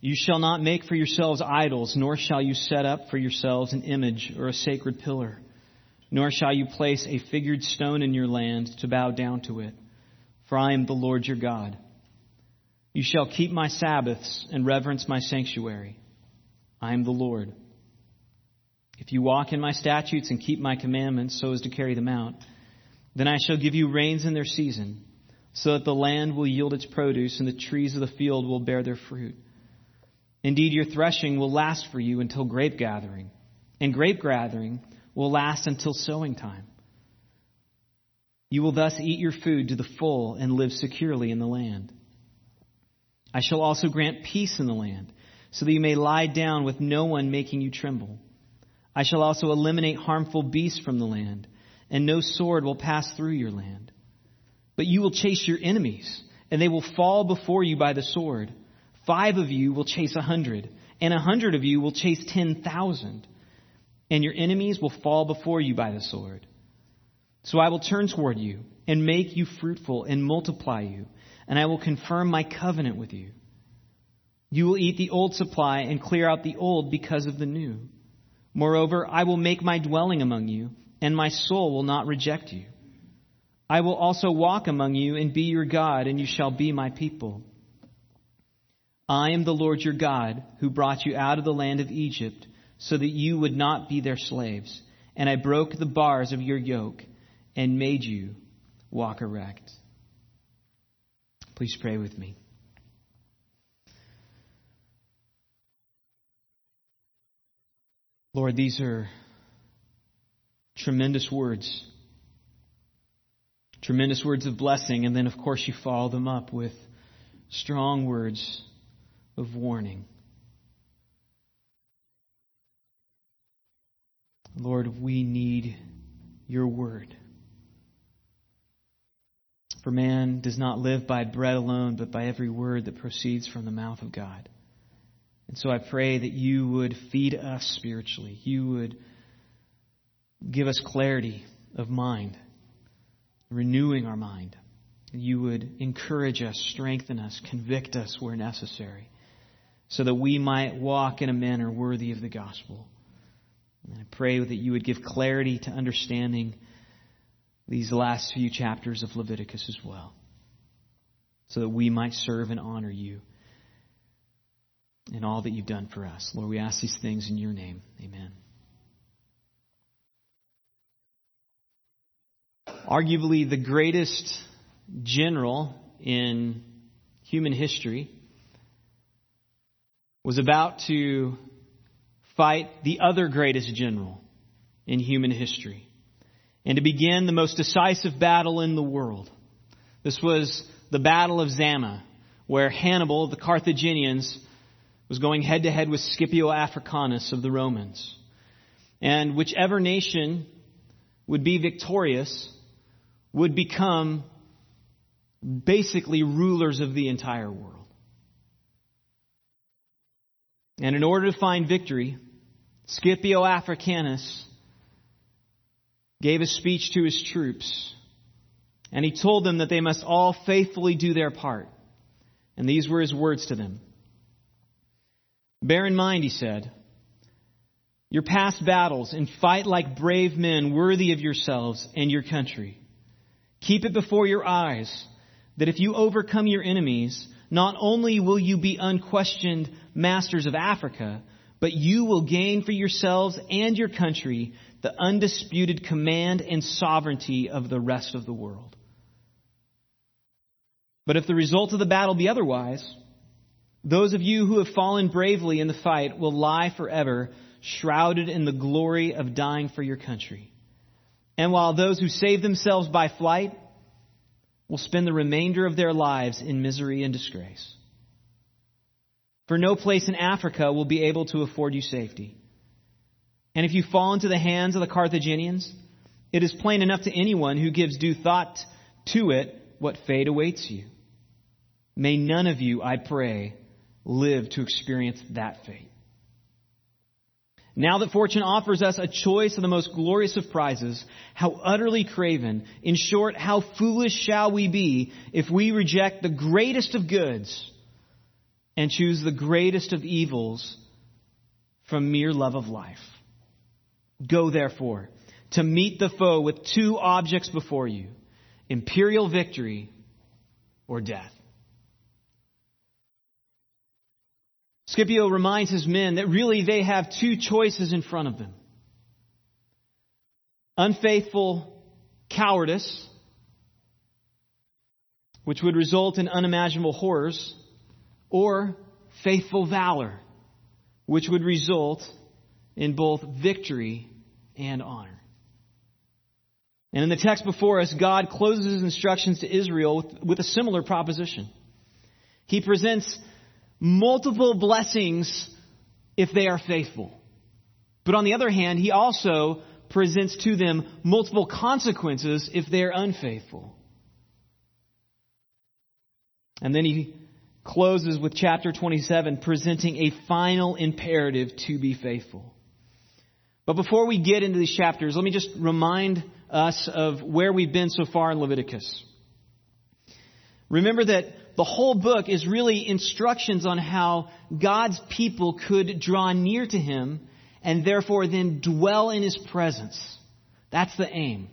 You shall not make for yourselves idols, nor shall you set up for yourselves an image or a sacred pillar, nor shall you place a figured stone in your land to bow down to it, for I am the Lord your God. You shall keep my Sabbaths and reverence my sanctuary. I am the Lord. If you walk in my statutes and keep my commandments so as to carry them out, then I shall give you rains in their season, so that the land will yield its produce and the trees of the field will bear their fruit. Indeed, your threshing will last for you until grape gathering, and grape gathering will last until sowing time. You will thus eat your food to the full and live securely in the land. I shall also grant peace in the land, so that you may lie down with no one making you tremble. I shall also eliminate harmful beasts from the land, and no sword will pass through your land. But you will chase your enemies, and they will fall before you by the sword. Five of you will chase a hundred, and a hundred of you will chase ten thousand, and your enemies will fall before you by the sword. So I will turn toward you and make you fruitful and multiply you, and I will confirm my covenant with you. You will eat the old supply and clear out the old because of the new. Moreover, I will make my dwelling among you, and my soul will not reject you. I will also walk among you and be your God, and you shall be my people. I am the Lord your God, who brought you out of the land of Egypt, so that you would not be their slaves. And I broke the bars of your yoke and made you walk erect. Please pray with me. Lord, these are tremendous words. Tremendous words of blessing, and then, of course, you follow them up with strong words of warning. Lord, we need your word. For man does not live by bread alone, but by every word that proceeds from the mouth of God. And so I pray that you would feed us spiritually. You would give us clarity of mind, renewing our mind. You would encourage us, strengthen us, convict us where necessary so that we might walk in a manner worthy of the gospel. And I pray that you would give clarity to understanding these last few chapters of Leviticus as well, so that we might serve and honor you in all that you've done for us. Lord, we ask these things in your name. Amen. Arguably the greatest general in human history was about to fight the other greatest general in human history and to begin the most decisive battle in the world. This was the Battle of Zama, where Hannibal, the Carthaginians, was going head to head with Scipio Africanus of the Romans. And whichever nation would be victorious would become basically rulers of the entire world. And in order to find victory, Scipio Africanus gave a speech to his troops. And he told them that they must all faithfully do their part. And these were his words to them. Bear in mind, he said, your past battles and fight like brave men worthy of yourselves and your country. Keep it before your eyes that if you overcome your enemies, not only will you be unquestioned masters of Africa, but you will gain for yourselves and your country the undisputed command and sovereignty of the rest of the world. But if the result of the battle be otherwise, those of you who have fallen bravely in the fight will lie forever, shrouded in the glory of dying for your country. And while those who save themselves by flight will spend the remainder of their lives in misery and disgrace. For no place in Africa will be able to afford you safety. And if you fall into the hands of the Carthaginians, it is plain enough to anyone who gives due thought to it what fate awaits you. May none of you, I pray, live to experience that fate. Now that fortune offers us a choice of the most glorious of prizes, how utterly craven, in short, how foolish shall we be if we reject the greatest of goods and choose the greatest of evils from mere love of life. Go therefore to meet the foe with two objects before you imperial victory or death. Scipio reminds his men that really they have two choices in front of them unfaithful cowardice, which would result in unimaginable horrors, or faithful valor, which would result in both victory and honor. And in the text before us, God closes his instructions to Israel with, with a similar proposition. He presents multiple blessings if they are faithful. But on the other hand, he also presents to them multiple consequences if they are unfaithful. And then he closes with chapter 27 presenting a final imperative to be faithful. But before we get into these chapters, let me just remind us of where we've been so far in Leviticus. Remember that the whole book is really instructions on how God's people could draw near to Him and therefore then dwell in His presence. That's the aim.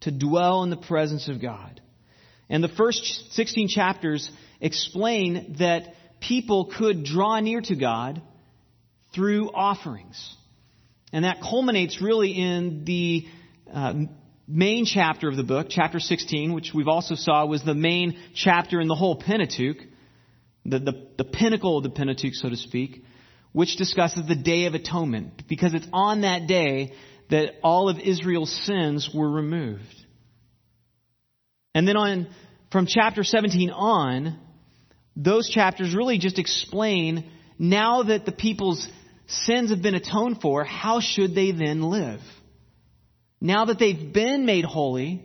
To dwell in the presence of God. And the first 16 chapters explain that people could draw near to God through offerings. And that culminates really in the uh, main chapter of the book, chapter 16, which we've also saw was the main chapter in the whole Pentateuch, the, the, the pinnacle of the Pentateuch, so to speak, which discusses the Day of Atonement, because it's on that day that all of Israel's sins were removed. And then on, from chapter 17 on, those chapters really just explain now that the people's sins have been atoned for, how should they then live? Now that they've been made holy,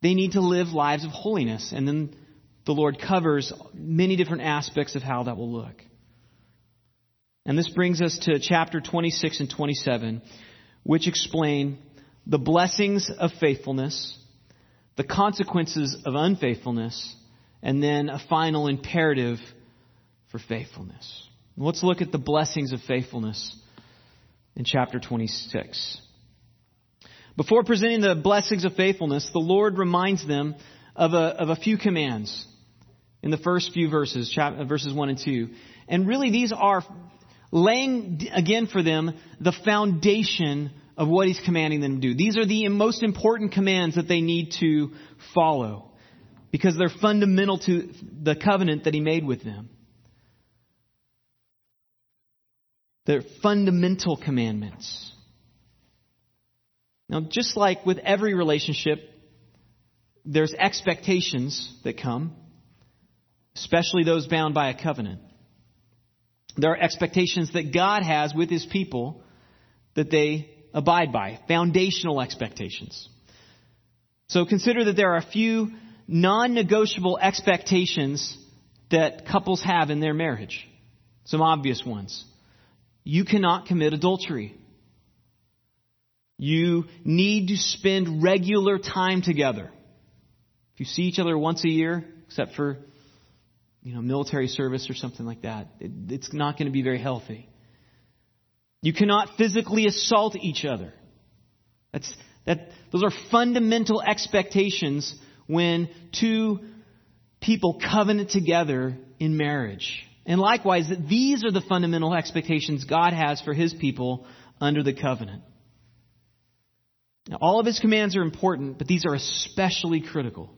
they need to live lives of holiness. And then the Lord covers many different aspects of how that will look. And this brings us to chapter 26 and 27, which explain the blessings of faithfulness, the consequences of unfaithfulness, and then a final imperative for faithfulness. Let's look at the blessings of faithfulness in chapter 26. Before presenting the blessings of faithfulness, the Lord reminds them of a, of a few commands in the first few verses, chapter, uh, verses 1 and 2. And really, these are laying again for them the foundation of what He's commanding them to do. These are the most important commands that they need to follow because they're fundamental to the covenant that He made with them. They're fundamental commandments. Now, just like with every relationship, there's expectations that come, especially those bound by a covenant. There are expectations that God has with his people that they abide by, foundational expectations. So consider that there are a few non negotiable expectations that couples have in their marriage. Some obvious ones. You cannot commit adultery. You need to spend regular time together. If you see each other once a year, except for you know, military service or something like that, it, it's not going to be very healthy. You cannot physically assault each other. That's, that, those are fundamental expectations when two people covenant together in marriage. And likewise, that these are the fundamental expectations God has for His people under the covenant. Now, all of his commands are important, but these are especially critical.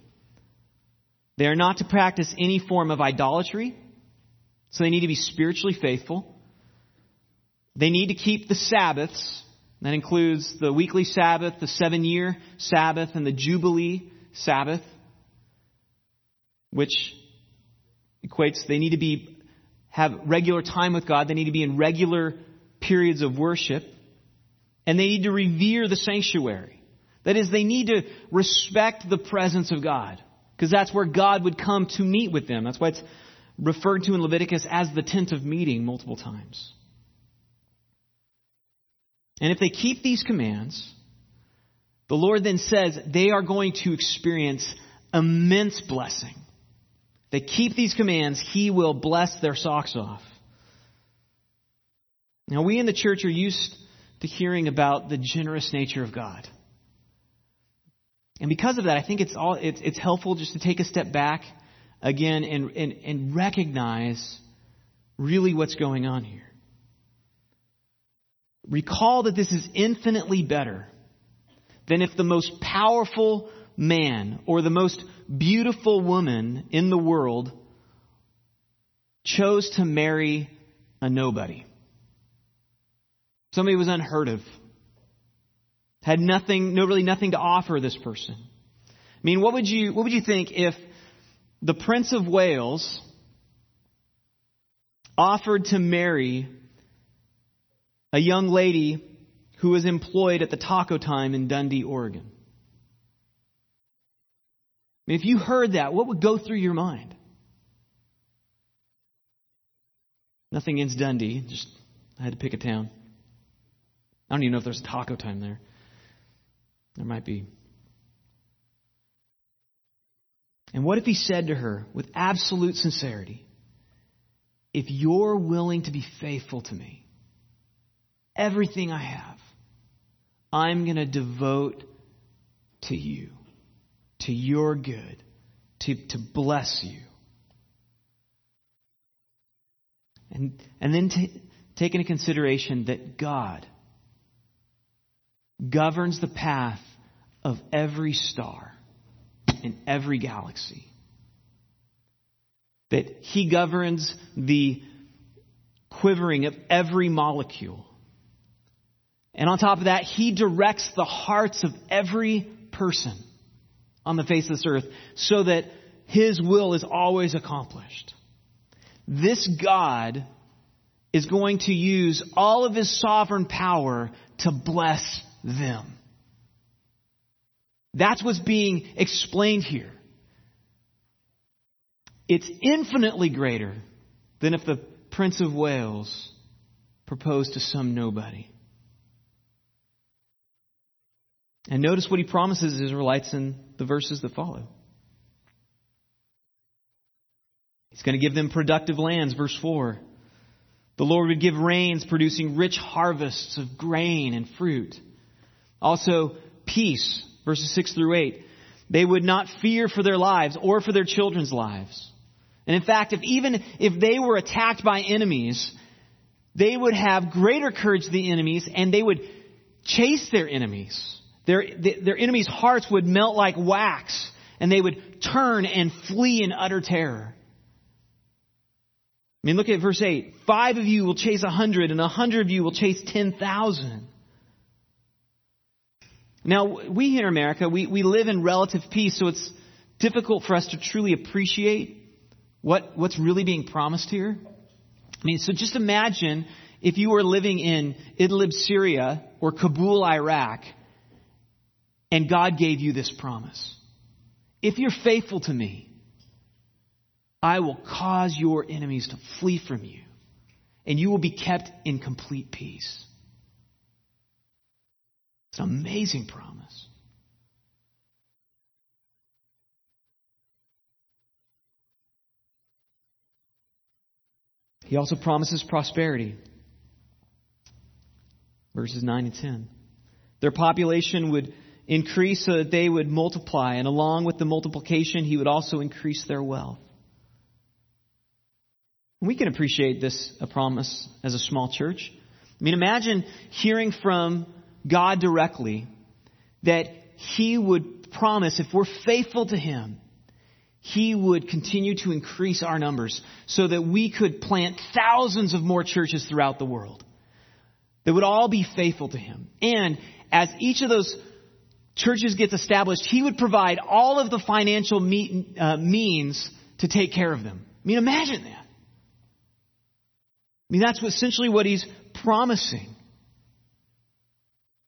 They are not to practice any form of idolatry, so they need to be spiritually faithful. They need to keep the Sabbaths. That includes the weekly Sabbath, the seven year Sabbath, and the Jubilee Sabbath, which equates they need to be have regular time with God. They need to be in regular periods of worship. And they need to revere the sanctuary. That is, they need to respect the presence of God. Because that's where God would come to meet with them. That's why it's referred to in Leviticus as the tent of meeting multiple times. And if they keep these commands, the Lord then says they are going to experience immense blessing, they keep these commands, he will bless their socks off. Now, we in the church are used to hearing about the generous nature of God. And because of that, I think it's all it's, it's helpful just to take a step back again and, and, and recognize really what's going on here. Recall that this is infinitely better than if the most powerful man or the most beautiful woman in the world chose to marry a nobody. Somebody was unheard of. Had nothing, no, really nothing to offer this person. I mean, what would you, what would you think if the Prince of Wales offered to marry a young lady who was employed at the taco time in Dundee, Oregon? If you heard that, what would go through your mind? Nothing against Dundee, just I had to pick a town. I don't even know if there's a taco time there. There might be. And what if he said to her with absolute sincerity, If you're willing to be faithful to me, everything I have, I'm going to devote to you, to your good, to, to bless you. And, and then t- take into consideration that God governs the path of every star in every galaxy. That He governs the quivering of every molecule. And on top of that, He directs the hearts of every person on the face of this earth so that His will is always accomplished. This God is going to use all of His sovereign power to bless them. That's what's being explained here. It's infinitely greater than if the Prince of Wales proposed to some nobody. And notice what he promises Israelites in the verses that follow. He's going to give them productive lands, verse 4. The Lord would give rains producing rich harvests of grain and fruit. Also, peace, verses 6 through 8. They would not fear for their lives or for their children's lives. And in fact, if even if they were attacked by enemies, they would have greater courage than the enemies and they would chase their enemies. Their, their enemies' hearts would melt like wax and they would turn and flee in utter terror. I mean, look at verse 8. Five of you will chase a hundred and a hundred of you will chase ten thousand. Now, we here in America, we, we live in relative peace, so it's difficult for us to truly appreciate what, what's really being promised here. I mean, so just imagine if you were living in Idlib, Syria, or Kabul, Iraq, and God gave you this promise. If you're faithful to me, I will cause your enemies to flee from you, and you will be kept in complete peace. It's an amazing promise. He also promises prosperity. Verses 9 and 10. Their population would increase so that they would multiply, and along with the multiplication, he would also increase their wealth. We can appreciate this a promise as a small church. I mean, imagine hearing from God directly that He would promise, if we're faithful to Him, He would continue to increase our numbers so that we could plant thousands of more churches throughout the world that would all be faithful to Him. And as each of those churches gets established, He would provide all of the financial me- uh, means to take care of them. I mean, imagine that. I mean, that's essentially what He's promising.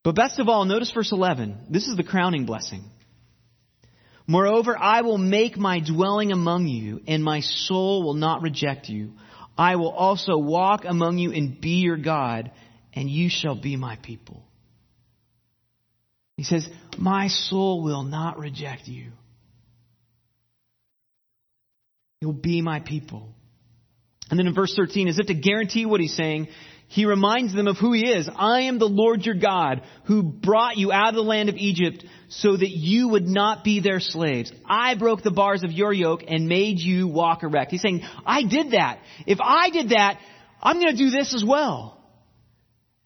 But best of all, notice verse 11. This is the crowning blessing. Moreover, I will make my dwelling among you, and my soul will not reject you. I will also walk among you and be your God, and you shall be my people. He says, My soul will not reject you. You'll be my people. And then in verse 13, as if to guarantee what he's saying, he reminds them of who he is. I am the Lord your God who brought you out of the land of Egypt so that you would not be their slaves. I broke the bars of your yoke and made you walk erect. He's saying, I did that. If I did that, I'm going to do this as well.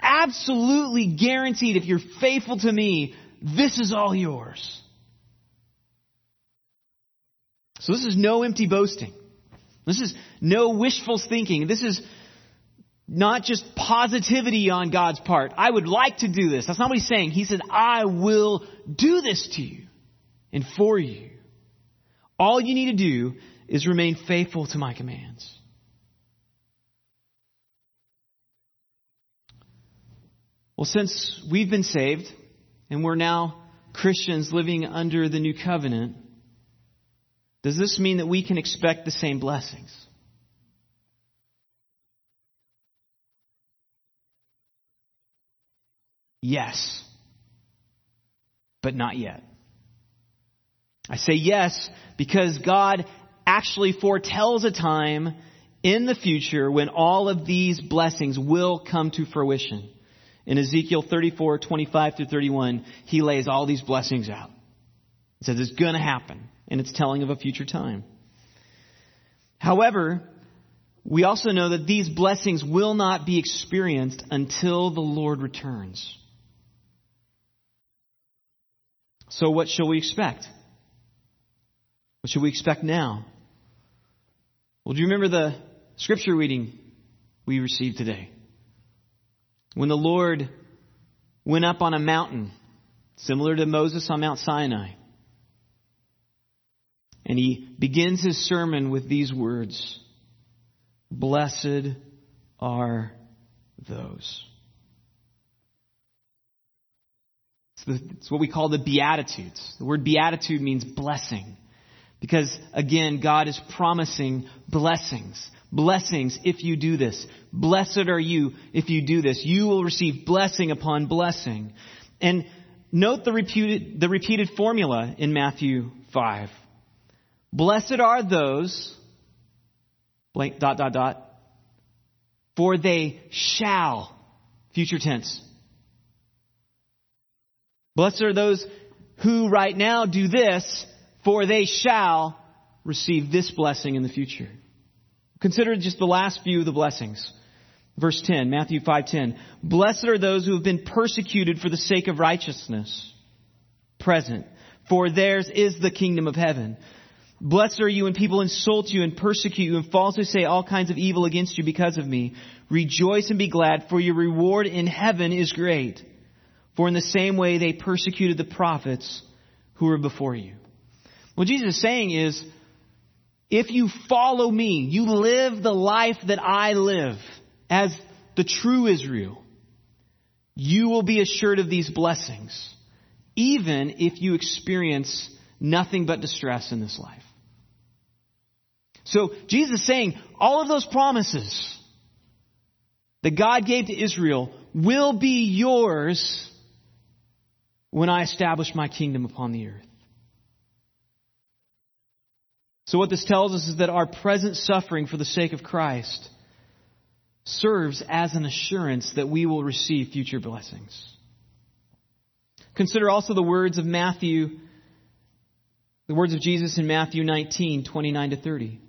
Absolutely guaranteed if you're faithful to me, this is all yours. So this is no empty boasting. This is no wishful thinking. This is not just positivity on God's part. I would like to do this. That's not what he's saying. He said, I will do this to you and for you. All you need to do is remain faithful to my commands. Well, since we've been saved and we're now Christians living under the new covenant, does this mean that we can expect the same blessings? Yes, but not yet. I say yes because God actually foretells a time in the future when all of these blessings will come to fruition. In Ezekiel 34, 25 through 31, he lays all these blessings out. He says it's going to happen, and it's telling of a future time. However, we also know that these blessings will not be experienced until the Lord returns. So, what shall we expect? What should we expect now? Well, do you remember the scripture reading we received today? When the Lord went up on a mountain, similar to Moses on Mount Sinai, and he begins his sermon with these words Blessed are those. it's what we call the Beatitudes. The word Beatitude means blessing. Because again, God is promising blessings. Blessings if you do this. Blessed are you if you do this. You will receive blessing upon blessing. And note the repeated, the repeated formula in Matthew 5. Blessed are those, blank, dot, dot, dot, for they shall, future tense, Blessed are those who right now do this, for they shall receive this blessing in the future. Consider just the last few of the blessings. Verse 10, Matthew 5:10. Blessed are those who have been persecuted for the sake of righteousness. Present. For theirs is the kingdom of heaven. Blessed are you when people insult you and persecute you and falsely say all kinds of evil against you because of me. Rejoice and be glad, for your reward in heaven is great. For in the same way they persecuted the prophets who were before you. What Jesus is saying is, if you follow me, you live the life that I live as the true Israel, you will be assured of these blessings, even if you experience nothing but distress in this life. So Jesus is saying all of those promises that God gave to Israel will be yours when I establish my kingdom upon the earth. So, what this tells us is that our present suffering for the sake of Christ serves as an assurance that we will receive future blessings. Consider also the words of Matthew, the words of Jesus in Matthew 19, 29 to 30.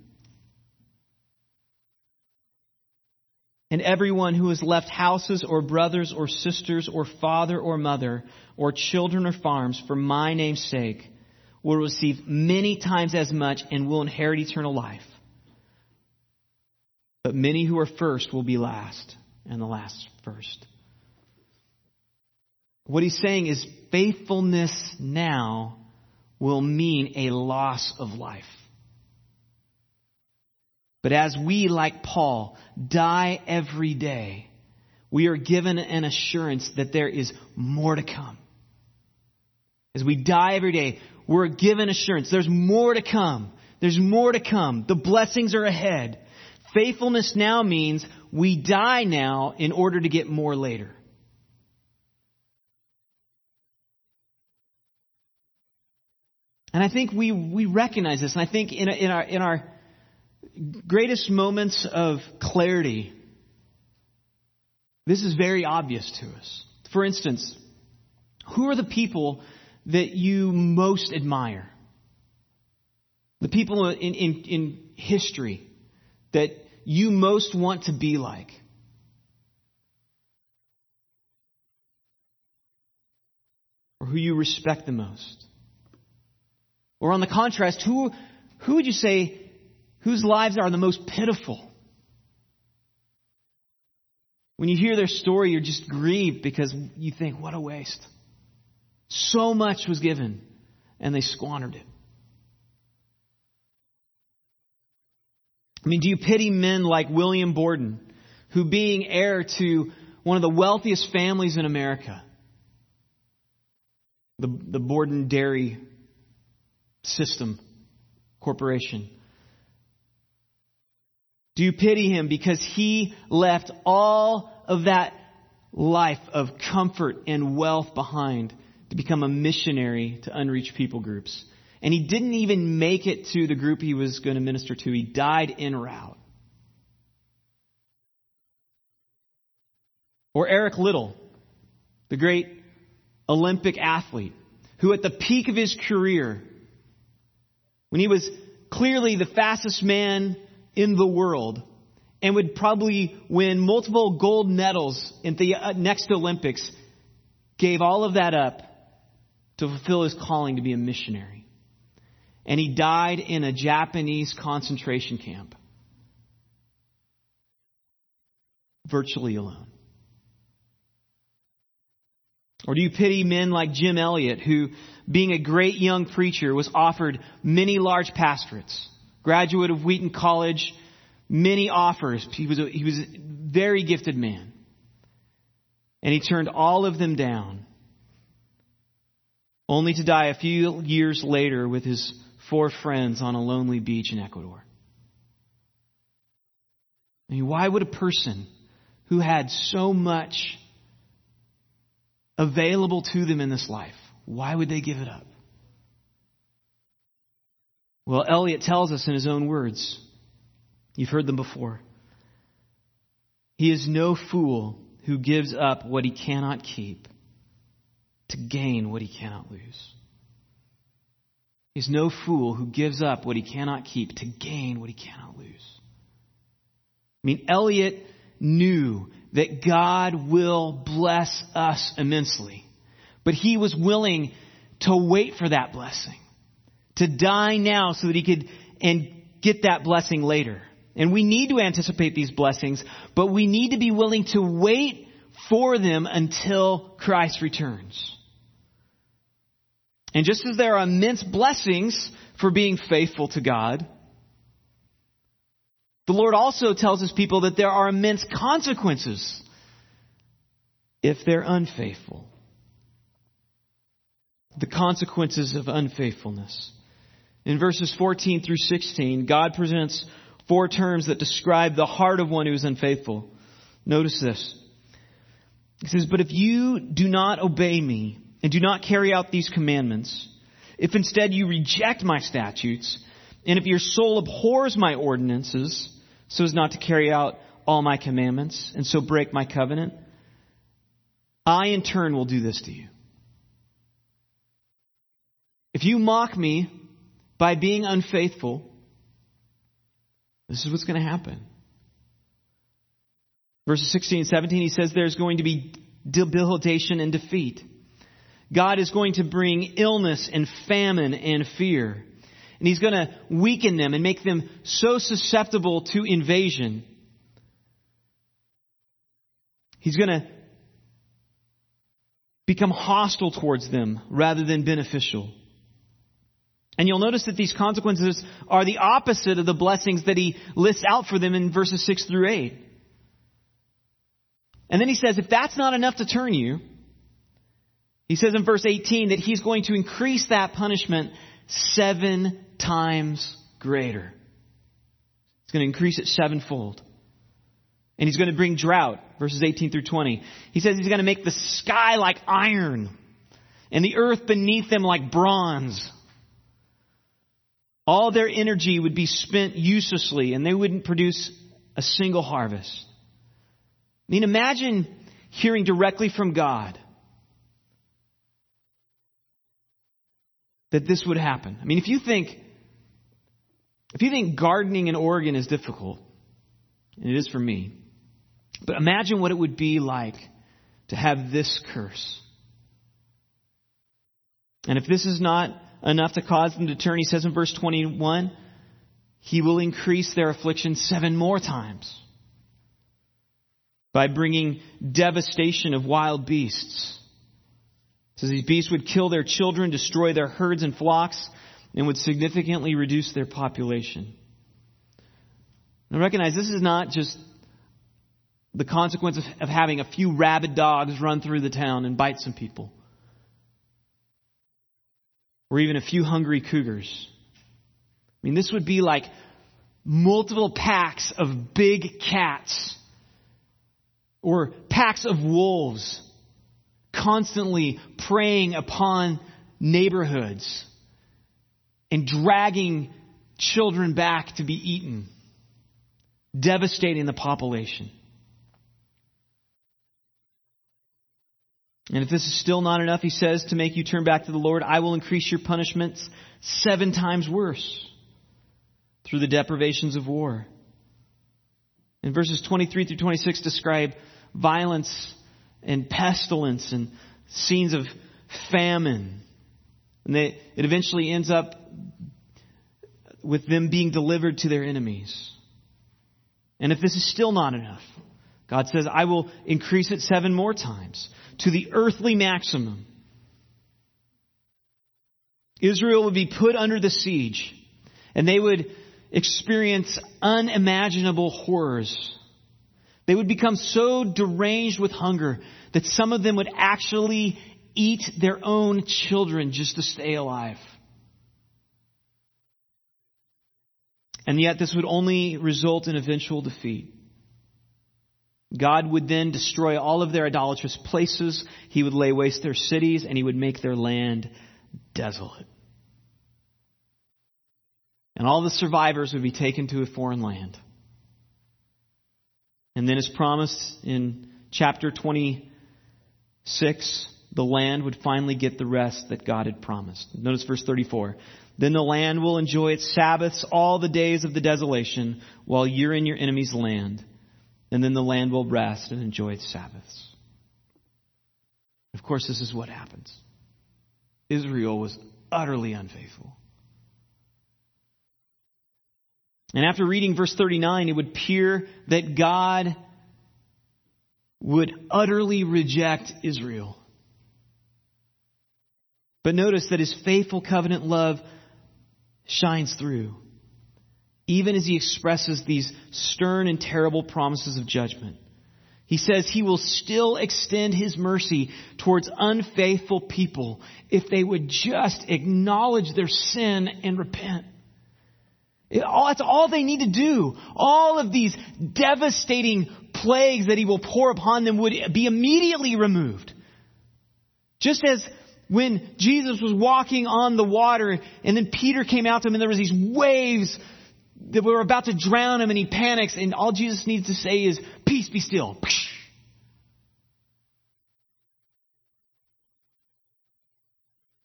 And everyone who has left houses or brothers or sisters or father or mother or children or farms for my name's sake will receive many times as much and will inherit eternal life. But many who are first will be last, and the last first. What he's saying is faithfulness now will mean a loss of life. But as we, like Paul, die every day, we are given an assurance that there is more to come. As we die every day, we're given assurance. There's more to come. There's more to come. The blessings are ahead. Faithfulness now means we die now in order to get more later. And I think we, we recognize this, and I think in, in our, in our greatest moments of clarity, this is very obvious to us. For instance, who are the people that you most admire? The people in, in, in history that you most want to be like? Or who you respect the most? Or on the contrast, who, who would you say whose lives are the most pitiful? When you hear their story, you're just grieved because you think, what a waste. So much was given, and they squandered it. I mean, do you pity men like William Borden, who being heir to one of the wealthiest families in America, the, the Borden Dairy System Corporation, do you pity him because he left all of that life of comfort and wealth behind to become a missionary to unreached people groups? And he didn't even make it to the group he was going to minister to. He died en route. Or Eric Liddell, the great Olympic athlete, who at the peak of his career, when he was clearly the fastest man in the world and would probably win multiple gold medals in the uh, next Olympics, gave all of that up to fulfill his calling to be a missionary. And he died in a Japanese concentration camp, virtually alone. Or do you pity men like Jim Elliot, who, being a great young preacher, was offered many large pastorates? graduate of Wheaton College, many offers. He was a, he was a very gifted man. And he turned all of them down, only to die a few years later with his four friends on a lonely beach in Ecuador. I mean, why would a person who had so much available to them in this life, why would they give it up? Well, Elliot tells us in his own words. You've heard them before. He is no fool who gives up what he cannot keep to gain what he cannot lose. He's no fool who gives up what he cannot keep to gain what he cannot lose. I mean, Elliot knew that God will bless us immensely, but he was willing to wait for that blessing to die now so that he could and get that blessing later. And we need to anticipate these blessings, but we need to be willing to wait for them until Christ returns. And just as there are immense blessings for being faithful to God, the Lord also tells his people that there are immense consequences if they're unfaithful. The consequences of unfaithfulness. In verses 14 through 16, God presents four terms that describe the heart of one who is unfaithful. Notice this. He says, But if you do not obey me and do not carry out these commandments, if instead you reject my statutes, and if your soul abhors my ordinances, so as not to carry out all my commandments, and so break my covenant, I in turn will do this to you. If you mock me by being unfaithful, this is what's going to happen. Verses 16 and 17, he says there's going to be debilitation and defeat. God is going to bring illness and famine and fear. And he's going to weaken them and make them so susceptible to invasion. He's going to become hostile towards them rather than beneficial. And you'll notice that these consequences are the opposite of the blessings that he lists out for them in verses 6 through 8. And then he says, if that's not enough to turn you, he says in verse 18 that he's going to increase that punishment seven times greater. He's going to increase it sevenfold. And he's going to bring drought, verses 18 through 20. He says he's going to make the sky like iron and the earth beneath them like bronze All their energy would be spent uselessly and they wouldn't produce a single harvest. I mean, imagine hearing directly from God that this would happen. I mean, if you think, if you think gardening in Oregon is difficult, and it is for me, but imagine what it would be like to have this curse. And if this is not enough to cause them to turn, he says in verse 21, he will increase their affliction seven more times by bringing devastation of wild beasts. Says these beasts would kill their children, destroy their herds and flocks, and would significantly reduce their population. Now recognize this is not just the consequence of, of having a few rabid dogs run through the town and bite some people or even a few hungry cougars. I mean, this would be like multiple packs of big cats or packs of wolves constantly preying upon neighborhoods and dragging children back to be eaten, devastating the population. And if this is still not enough, he says, to make you turn back to the Lord, I will increase your punishments seven times worse through the deprivations of war. And verses 23 through 26 describe violence and pestilence and scenes of famine. And they, it eventually ends up with them being delivered to their enemies. And if this is still not enough, God says, I will increase it seven more times to the earthly maximum. Israel would be put under the siege and they would experience unimaginable horrors. They would become so deranged with hunger that some of them would actually eat their own children just to stay alive. And yet this would only result in eventual defeat. God would then destroy all of their idolatrous places. He would lay waste their cities and he would make their land desolate. And all the survivors would be taken to a foreign land. And then, as promised in chapter 26, the land would finally get the rest that God had promised. Notice verse 34. Then the land will enjoy its Sabbaths all the days of the desolation while you're in your enemy's land and then the land will rest and enjoy its Sabbaths. Of course, this is what happens. Israel was utterly unfaithful. And after reading verse 39, it would appear that God would utterly reject Israel. But notice that his faithful covenant love shines through even as he expresses these stern and terrible promises of judgment. He says he will still extend his mercy towards unfaithful people if they would just acknowledge their sin and repent. It, all, that's all they need to do. All of these devastating plagues that he will pour upon them would be immediately removed. Just as when Jesus was walking on the water and then Peter came out to him and there was these waves that we're about to drown him and he panics and all Jesus needs to say is, peace be still.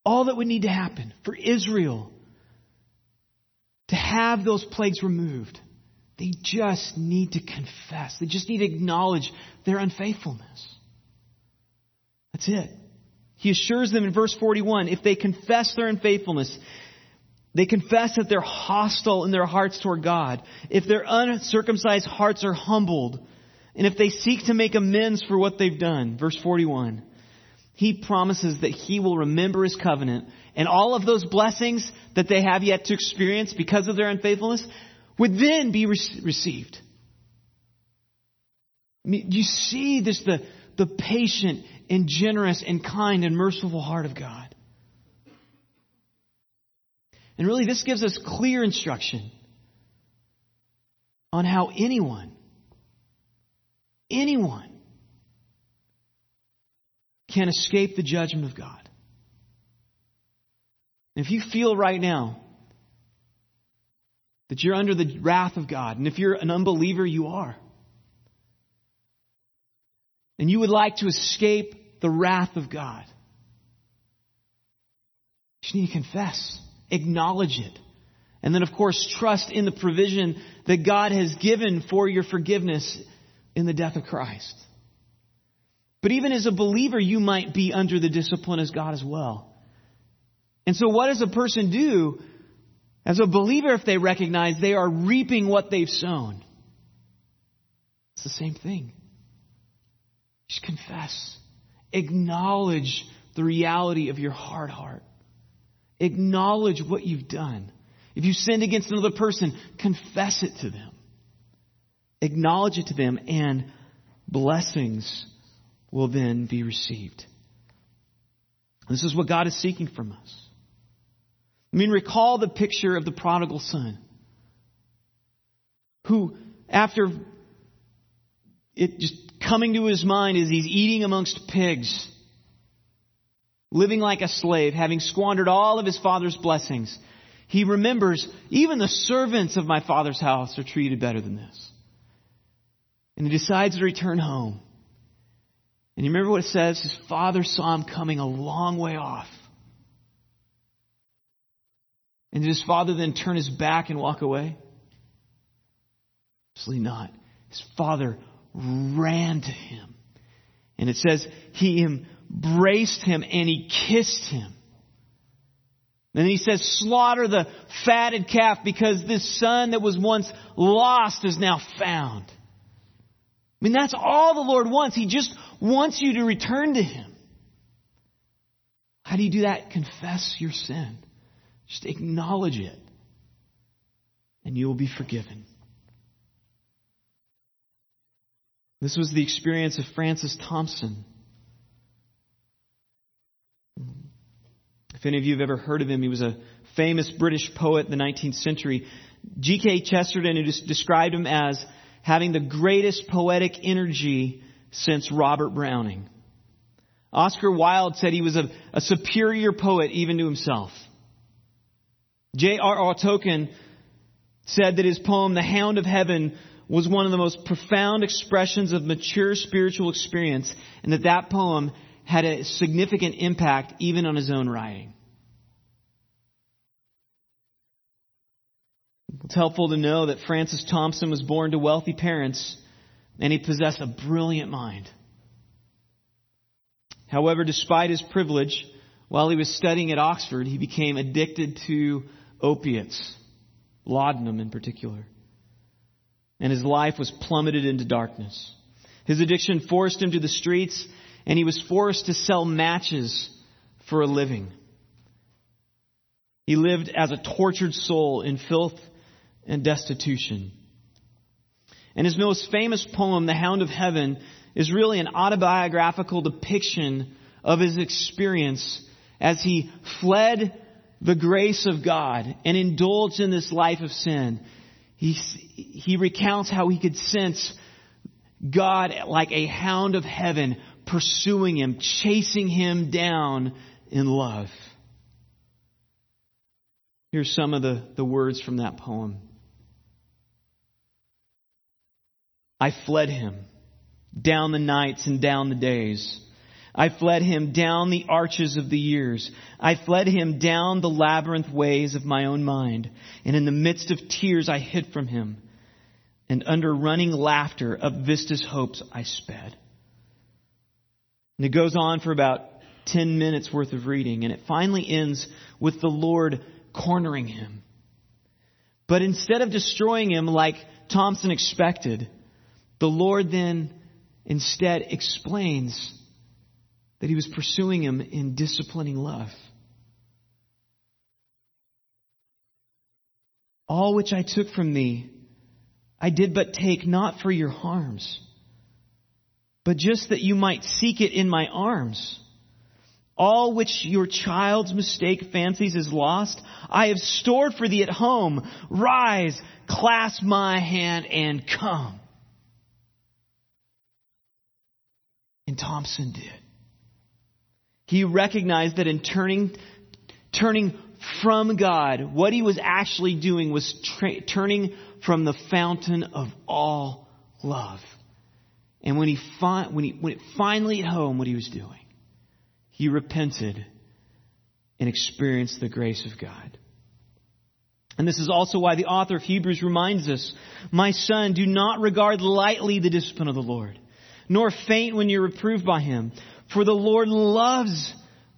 All that would need to happen for Israel to have those plagues removed, they just need to confess. They just need to acknowledge their unfaithfulness. That's it. He assures them in verse 41 if they confess their unfaithfulness, they confess that they're hostile in their hearts toward God. If their uncircumcised hearts are humbled, and if they seek to make amends for what they've done, verse 41, he promises that he will remember his covenant and all of those blessings that they have yet to experience because of their unfaithfulness would then be re- received. I mean, you see this, the, the patient and generous and kind and merciful heart of God. And really, this gives us clear instruction on how anyone, anyone, can escape the judgment of God. If you feel right now that you're under the wrath of God. And if you're an unbeliever, you are. And you would like to escape the wrath of God. You need to confess, acknowledge it. And then, of course, trust in the provision that God has given for your forgiveness in the death of Christ. But even as a believer, you might be under the discipline as God as well. And so, what does a person do as a believer if they recognize they are reaping what they've sown? It's the same thing. Just confess, acknowledge the reality of your hard heart, acknowledge what you've done. If you sinned against another person, confess it to them. Acknowledge it to them, and blessings will then be received. This is what God is seeking from us. I mean, recall the picture of the prodigal son who, after it just coming to his mind as he's eating amongst pigs, living like a slave, having squandered all of his father's blessings, he remembers, even the servants of my father's house are treated better than this. And he decides to return home. And you remember what it says? His father saw him coming a long way off. And did his father then turn his back and walk away? Absolutely not. His father ran to him. And it says he embraced him and he kissed him. And he says, slaughter the fatted calf because this son that was once lost is now found. I mean, that's all the Lord wants. He just wants you to return to Him. How do you do that? Confess your sin. Just acknowledge it. And you will be forgiven. This was the experience of Francis Thompson. If any of you have ever heard of him, he was a famous British poet in the 19th century. G.K. Chesterton described him as having the greatest poetic energy since Robert Browning. Oscar Wilde said he was a, a superior poet even to himself. J.R.R. Tolkien said that his poem, The Hound of Heaven, was one of the most profound expressions of mature spiritual experience, and that that poem had a significant impact even on his own writing. It's helpful to know that Francis Thompson was born to wealthy parents and he possessed a brilliant mind. However, despite his privilege, while he was studying at Oxford, he became addicted to opiates, laudanum in particular. And his life was plummeted into darkness. His addiction forced him to the streets and he was forced to sell matches for a living. He lived as a tortured soul in filth and destitution. And his most famous poem, The Hound of Heaven, is really an autobiographical depiction of his experience as he fled the grace of God and indulged in this life of sin. He, he recounts how he could sense God like a hound of heaven pursuing him, chasing him down in love. Here's some of the, the words from that poem. I fled him down the nights and down the days. I fled him down the arches of the years. I fled him down the labyrinth ways of my own mind. And in the midst of tears, I hid from him. And under running laughter of Vista's hopes, I sped. And it goes on for about 10 minutes worth of reading, and it finally ends with the Lord cornering him. But instead of destroying him like Thompson expected, the Lord then instead explains that he was pursuing him in disciplining love. All which I took from thee, I did but take not for your harms but just that you might seek it in my arms. All which your child's mistake fancies is lost, I have stored for thee at home. Rise, clasp my hand, and come. And Thompson did. He recognized that in turning, turning from God, what he was actually doing was tra- turning from the fountain of all love. And when he, fi- when he when it finally hit home what he was doing, he repented and experienced the grace of God. And this is also why the author of Hebrews reminds us, My son, do not regard lightly the discipline of the Lord, nor faint when you're reproved by him. For the Lord loves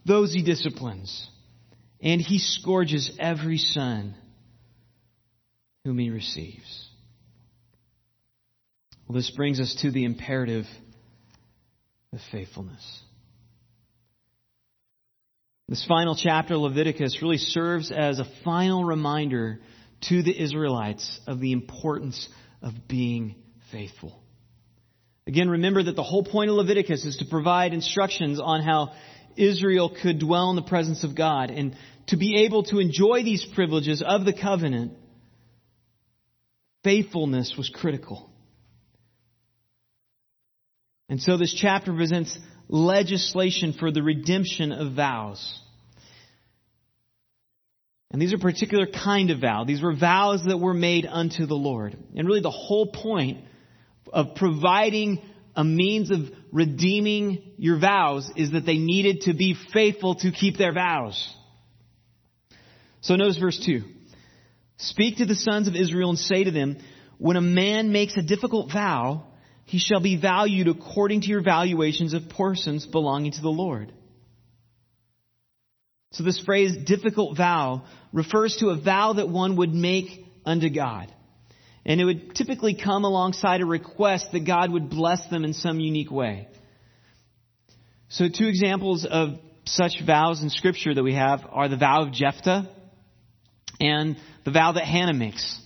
those he disciplines, and he scourges every son whom he receives. Well, this brings us to the imperative of faithfulness. This final chapter Leviticus really serves as a final reminder to the Israelites of the importance of being faithful. Again, remember that the whole point of Leviticus is to provide instructions on how Israel could dwell in the presence of God and to be able to enjoy these privileges of the covenant. Faithfulness was critical. And so this chapter presents legislation for the redemption of vows. And these are particular kind of vow. These were vows that were made unto the Lord. And really the whole point of providing a means of redeeming your vows is that they needed to be faithful to keep their vows. So notice verse 2. Speak to the sons of Israel and say to them, when a man makes a difficult vow, he shall be valued according to your valuations of persons belonging to the Lord. So this phrase, difficult vow, refers to a vow that one would make unto God. And it would typically come alongside a request that God would bless them in some unique way. So two examples of such vows in scripture that we have are the vow of Jephthah and the vow that Hannah makes.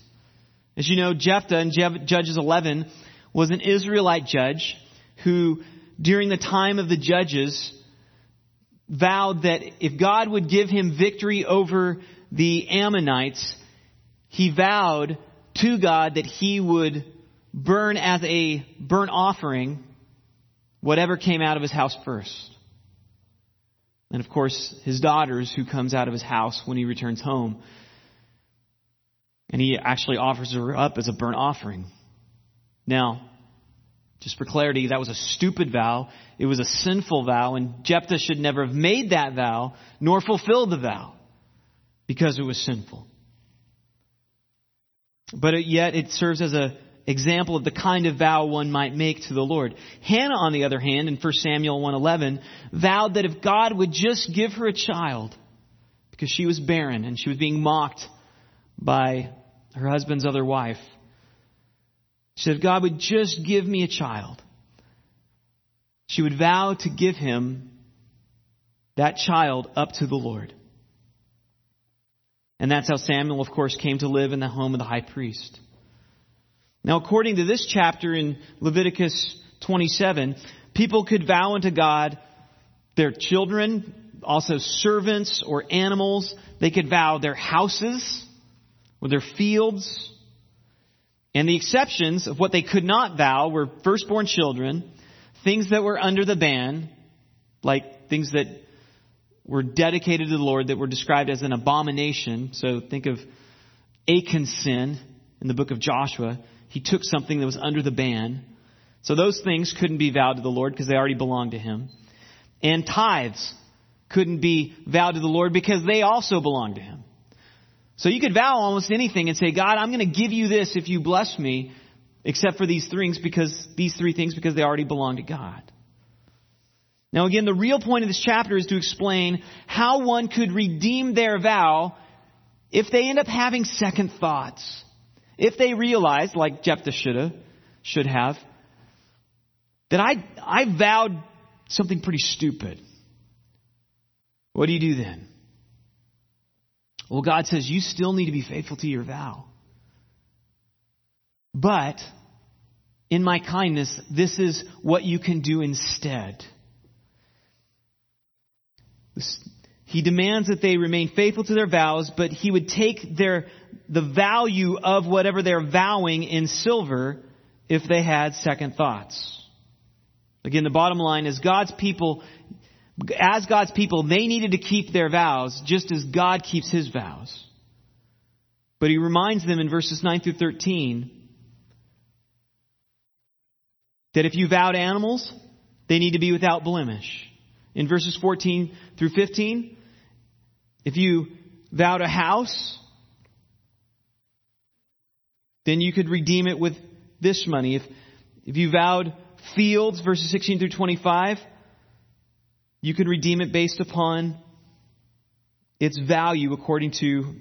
As you know, Jephthah in Judges 11 was an Israelite judge who, during the time of the judges, vowed that if God would give him victory over the Ammonites, he vowed to God that he would burn as a burnt offering whatever came out of his house first. And of course, his daughters who comes out of his house when he returns home. And he actually offers her up as a burnt offering. Now, just for clarity, that was a stupid vow. It was a sinful vow, and Jephthah should never have made that vow, nor fulfilled the vow, because it was sinful. But it, yet it serves as an example of the kind of vow one might make to the Lord. Hannah, on the other hand, in 1 Samuel 1.11, vowed that if God would just give her a child, because she was barren and she was being mocked by her husband's other wife, she said, if God would just give me a child, she would vow to give him that child up to the Lord. And that's how Samuel, of course, came to live in the home of the high priest. Now, according to this chapter in Leviticus 27, people could vow unto God their children, also servants or animals. They could vow their houses or their fields and the exceptions of what they could not vow were firstborn children, things that were under the ban, like things that were dedicated to the Lord that were described as an abomination. So think of Achan's sin in the book of Joshua. He took something that was under the ban. So those things couldn't be vowed to the Lord because they already belonged to Him. And tithes couldn't be vowed to the Lord because they also belonged to Him. So you could vow almost anything and say, God, I'm going to give you this if you bless me, except for these three things because, these three things because they already belong to God. Now again, the real point of this chapter is to explain how one could redeem their vow if they end up having second thoughts. If they realize, like Jephthah should have, should have, that I, I vowed something pretty stupid. What do you do then? Well, God says you still need to be faithful to your vow. But, in my kindness, this is what you can do instead. He demands that they remain faithful to their vows, but he would take their, the value of whatever they're vowing in silver if they had second thoughts. Again, the bottom line is God's people as God's people, they needed to keep their vows just as God keeps his vows. But he reminds them in verses 9 through 13 that if you vowed animals, they need to be without blemish. In verses 14 through 15, if you vowed a house, then you could redeem it with this money. If, if you vowed fields, verses 16 through 25, you could redeem it based upon its value according to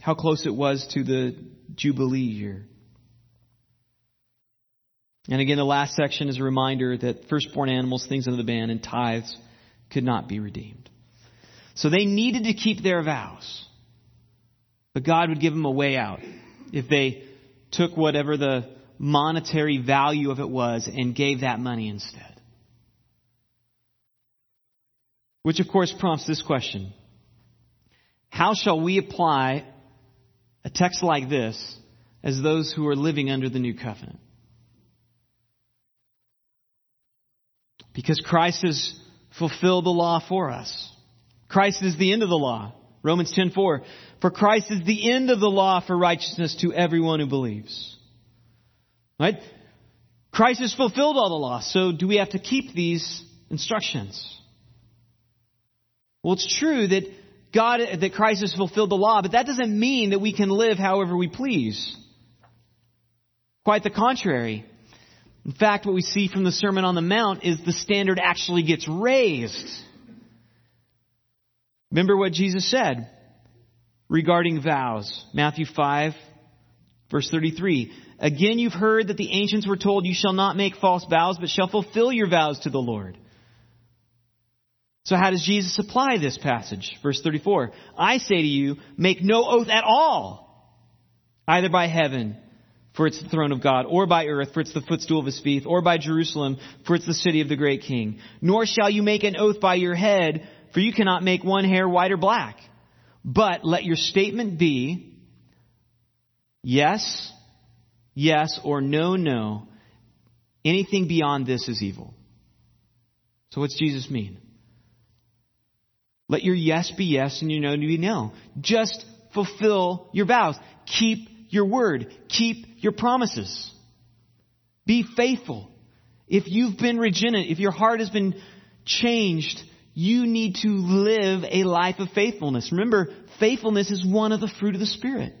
how close it was to the Jubilee year. And again, the last section is a reminder that firstborn animals, things under the ban, and tithes could not be redeemed. So they needed to keep their vows. But God would give them a way out if they took whatever the monetary value of it was and gave that money instead. Which, of course, prompts this question How shall we apply a text like this as those who are living under the new covenant? Because Christ has fulfilled the law for us. Christ is the end of the law. Romans 10:4 For Christ is the end of the law for righteousness to everyone who believes. Right? Christ has fulfilled all the law. So do we have to keep these instructions? Well, it's true that God, that Christ has fulfilled the law, but that doesn't mean that we can live however we please. Quite the contrary. In fact, what we see from the Sermon on the Mount is the standard actually gets raised. Remember what Jesus said regarding vows. Matthew 5, verse 33. Again, you've heard that the ancients were told, You shall not make false vows, but shall fulfill your vows to the Lord. So how does Jesus apply this passage? Verse 34. I say to you, make no oath at all, either by heaven, for it's the throne of God, or by earth, for it's the footstool of his feet, or by Jerusalem, for it's the city of the great king. Nor shall you make an oath by your head, for you cannot make one hair white or black. But let your statement be, yes, yes, or no, no. Anything beyond this is evil. So what's Jesus mean? Let your yes be yes and your no be no. Just fulfill your vows. Keep your word. Keep your promises. Be faithful. If you've been regenerate, if your heart has been changed, you need to live a life of faithfulness. Remember, faithfulness is one of the fruit of the Spirit.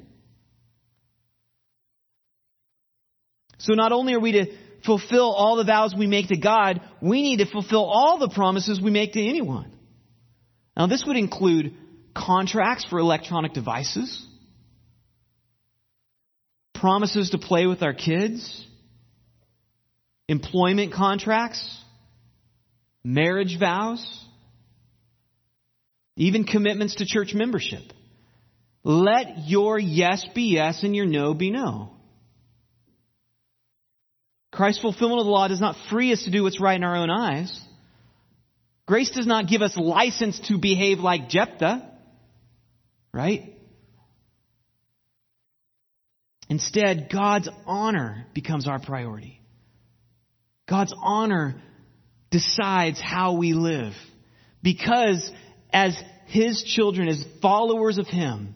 So not only are we to fulfill all the vows we make to God, we need to fulfill all the promises we make to anyone. Now, this would include contracts for electronic devices, promises to play with our kids, employment contracts, marriage vows, even commitments to church membership. Let your yes be yes and your no be no. Christ's fulfillment of the law does not free us to do what's right in our own eyes. Grace does not give us license to behave like Jephthah, right? Instead, God's honor becomes our priority. God's honor decides how we live. Because as His children, as followers of Him,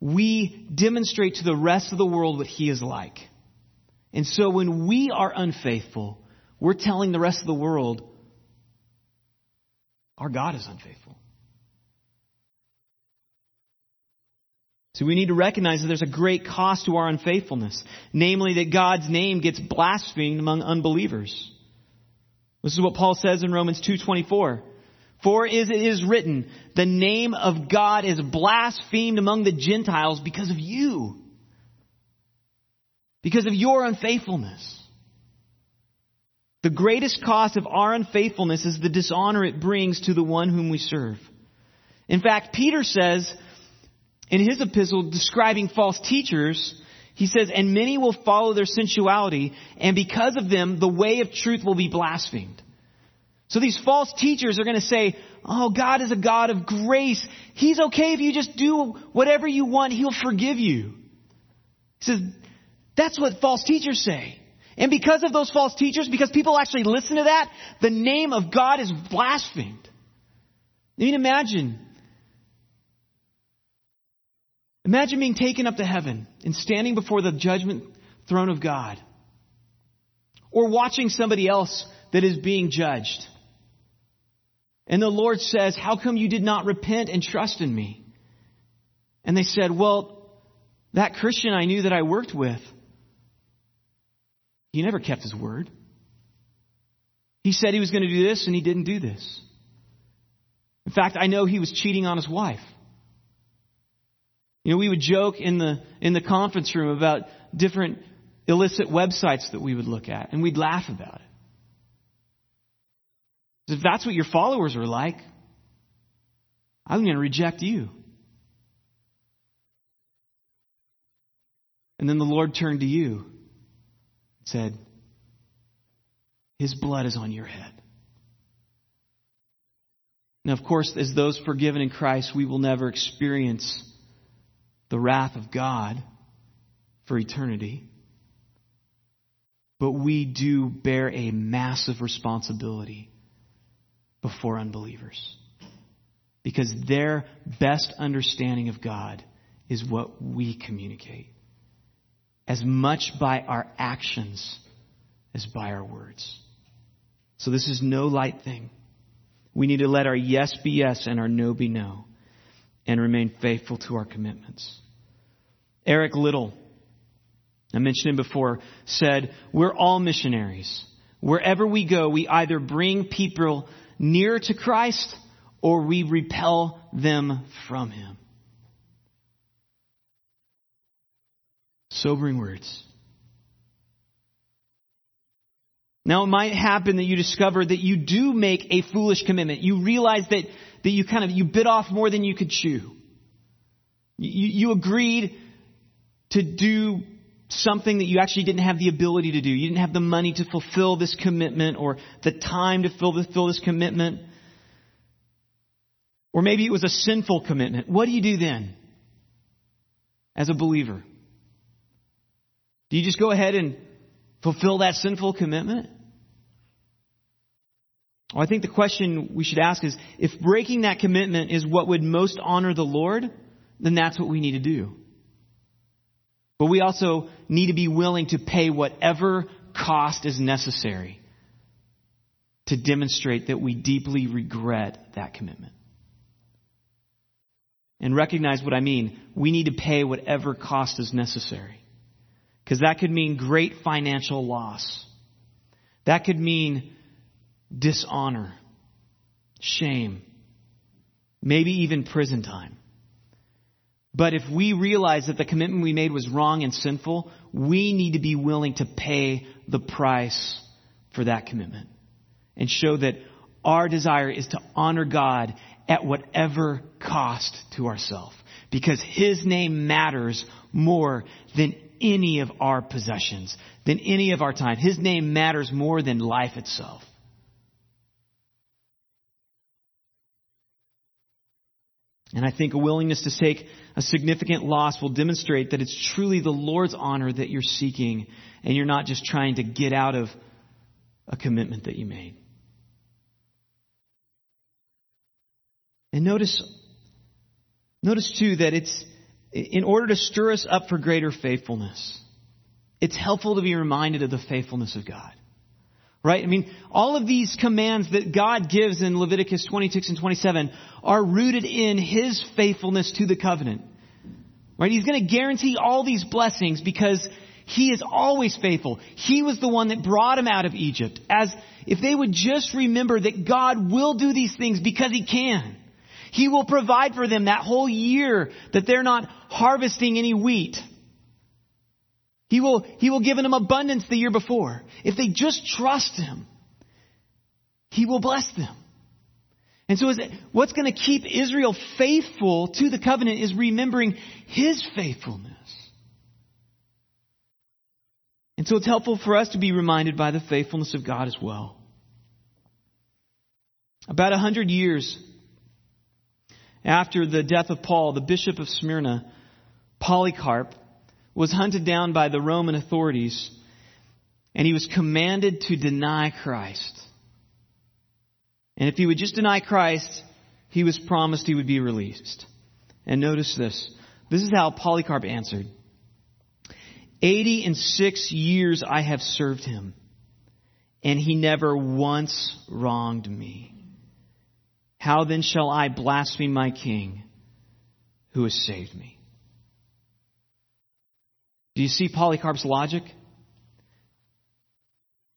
we demonstrate to the rest of the world what He is like. And so when we are unfaithful, we're telling the rest of the world our God is unfaithful. So we need to recognize that there's a great cost to our unfaithfulness, namely that God's name gets blasphemed among unbelievers. This is what Paul says in Romans 2:24. For as it is written, the name of God is blasphemed among the Gentiles because of you. Because of your unfaithfulness. The greatest cost of our unfaithfulness is the dishonor it brings to the one whom we serve. In fact, Peter says in his epistle describing false teachers, he says, and many will follow their sensuality, and because of them, the way of truth will be blasphemed. So these false teachers are going to say, oh, God is a God of grace. He's okay if you just do whatever you want. He'll forgive you. He says, that's what false teachers say. And because of those false teachers, because people actually listen to that, the name of God is blasphemed. I mean, imagine. Imagine being taken up to heaven and standing before the judgment throne of God. Or watching somebody else that is being judged. And the Lord says, How come you did not repent and trust in me? And they said, Well, that Christian I knew that I worked with, he never kept his word. He said he was going to do this and he didn't do this. In fact, I know he was cheating on his wife. You know, we would joke in the, in the conference room about different illicit websites that we would look at, and we'd laugh about it. If that's what your followers are like, I'm going to reject you. And then the Lord turned to you and said, His blood is on your head. Now, of course, as those forgiven in Christ, we will never experience the wrath of God for eternity. But we do bear a massive responsibility before unbelievers. Because their best understanding of God is what we communicate. As much by our actions as by our words. So this is no light thing. We need to let our yes be yes and our no be no and remain faithful to our commitments. Eric Liddell, I mentioned him before, said, We're all missionaries. Wherever we go, we either bring people near to Christ or we repel them from Him. Sobering words. Now it might happen that you discover that you do make a foolish commitment. You realize that, that you kind of, you bit off more than you could chew. You, you agreed to do something that you actually didn't have the ability to do. You didn't have the money to fulfill this commitment or the time to fulfill this commitment. Or maybe it was a sinful commitment. What do you do then as a believer? Do you just go ahead and fulfill that sinful commitment? Well, I think the question we should ask is if breaking that commitment is what would most honor the Lord, then that's what we need to do. But we also need to be willing to pay whatever cost is necessary to demonstrate that we deeply regret that commitment. And recognize what I mean. We need to pay whatever cost is necessary. Because that could mean great financial loss. That could mean dishonor, shame, maybe even prison time. But if we realize that the commitment we made was wrong and sinful, we need to be willing to pay the price for that commitment and show that our desire is to honor God at whatever cost to ourselves because His name matters more than any of our possessions, than any of our time. His name matters more than life itself. And I think a willingness to take a significant loss will demonstrate that it's truly the Lord's honor that you're seeking and you're not just trying to get out of a commitment that you made. And notice, notice too that it's in order to stir us up for greater faithfulness. It's helpful to be reminded of the faithfulness of God. Right? I mean, all of these commands that God gives in Leviticus 26 and 27 are rooted in His faithfulness to the covenant. Right? He's going to guarantee all these blessings because He is always faithful. He was the one that brought them out of Egypt. As if they would just remember that God will do these things because He can. He will provide for them that whole year that they're not harvesting any wheat. He will, he will give them abundance the year before. If they just trust Him, He will bless them. And so what's going to keep Israel faithful to the covenant is remembering His faithfulness. And so it's helpful for us to be reminded by the faithfulness of God as well. About a hundred years after the death of Paul, the bishop of Smyrna, Polycarp, was hunted down by the Roman authorities. and he was commanded to deny Christ. And if he would just deny Christ, he was promised he would be released. And notice this. This is how Polycarp answered. Eighty and six years I have served him, and he never once wronged me. How then shall I blaspheme my king who has saved me? Do you see Polycarp's logic?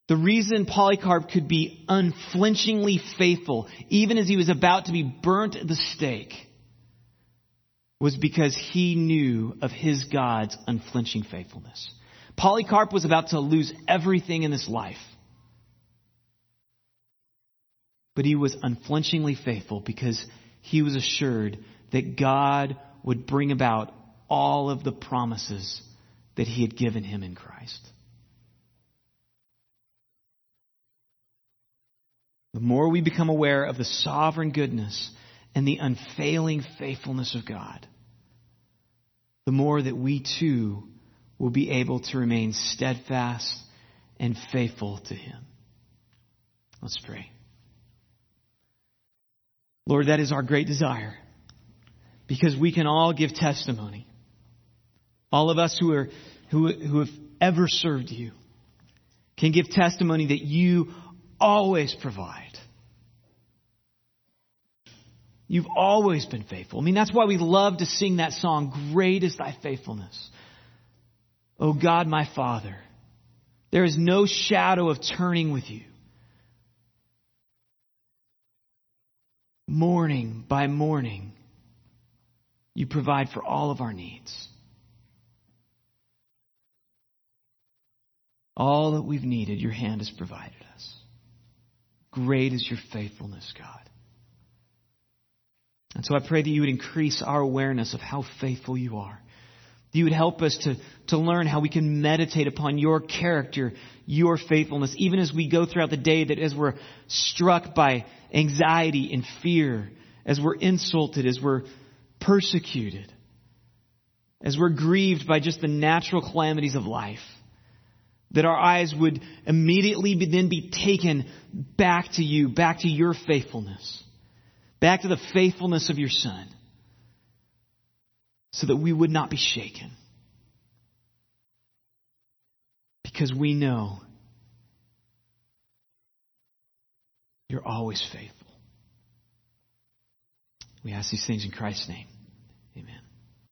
The reason Polycarp could be unflinchingly faithful, even as he was about to be burnt at the stake, was because he knew of his God's unflinching faithfulness. Polycarp was about to lose everything in this life. But he was unflinchingly faithful because he was assured that God would bring about all of the promises that he had given him in Christ. The more we become aware of the sovereign goodness and the unfailing faithfulness of God, the more that we too will be able to remain steadfast and faithful to Him. Let's pray. Lord, that is our great desire because we can all give testimony. All of us who are, who, who have ever served you can give testimony that you always provide. You've always been faithful. I mean, that's why we love to sing that song, Great is Thy Faithfulness. O God, my Father, there is no shadow of turning with you. Morning by morning, you provide for all of our needs. All that we've needed, your hand has provided us. Great is your faithfulness, God. And so I pray that you would increase our awareness of how faithful you are. That you would help us to, to learn how we can meditate upon your character, your faithfulness, even as we go throughout the day, that as we're struck by anxiety and fear, as we're insulted, as we're persecuted, as we're grieved by just the natural calamities of life, that our eyes would immediately be, then be taken back to you, back to your faithfulness, back to the faithfulness of your Son, so that we would not be shaken. Because we know you're always faithful. We ask these things in Christ's name.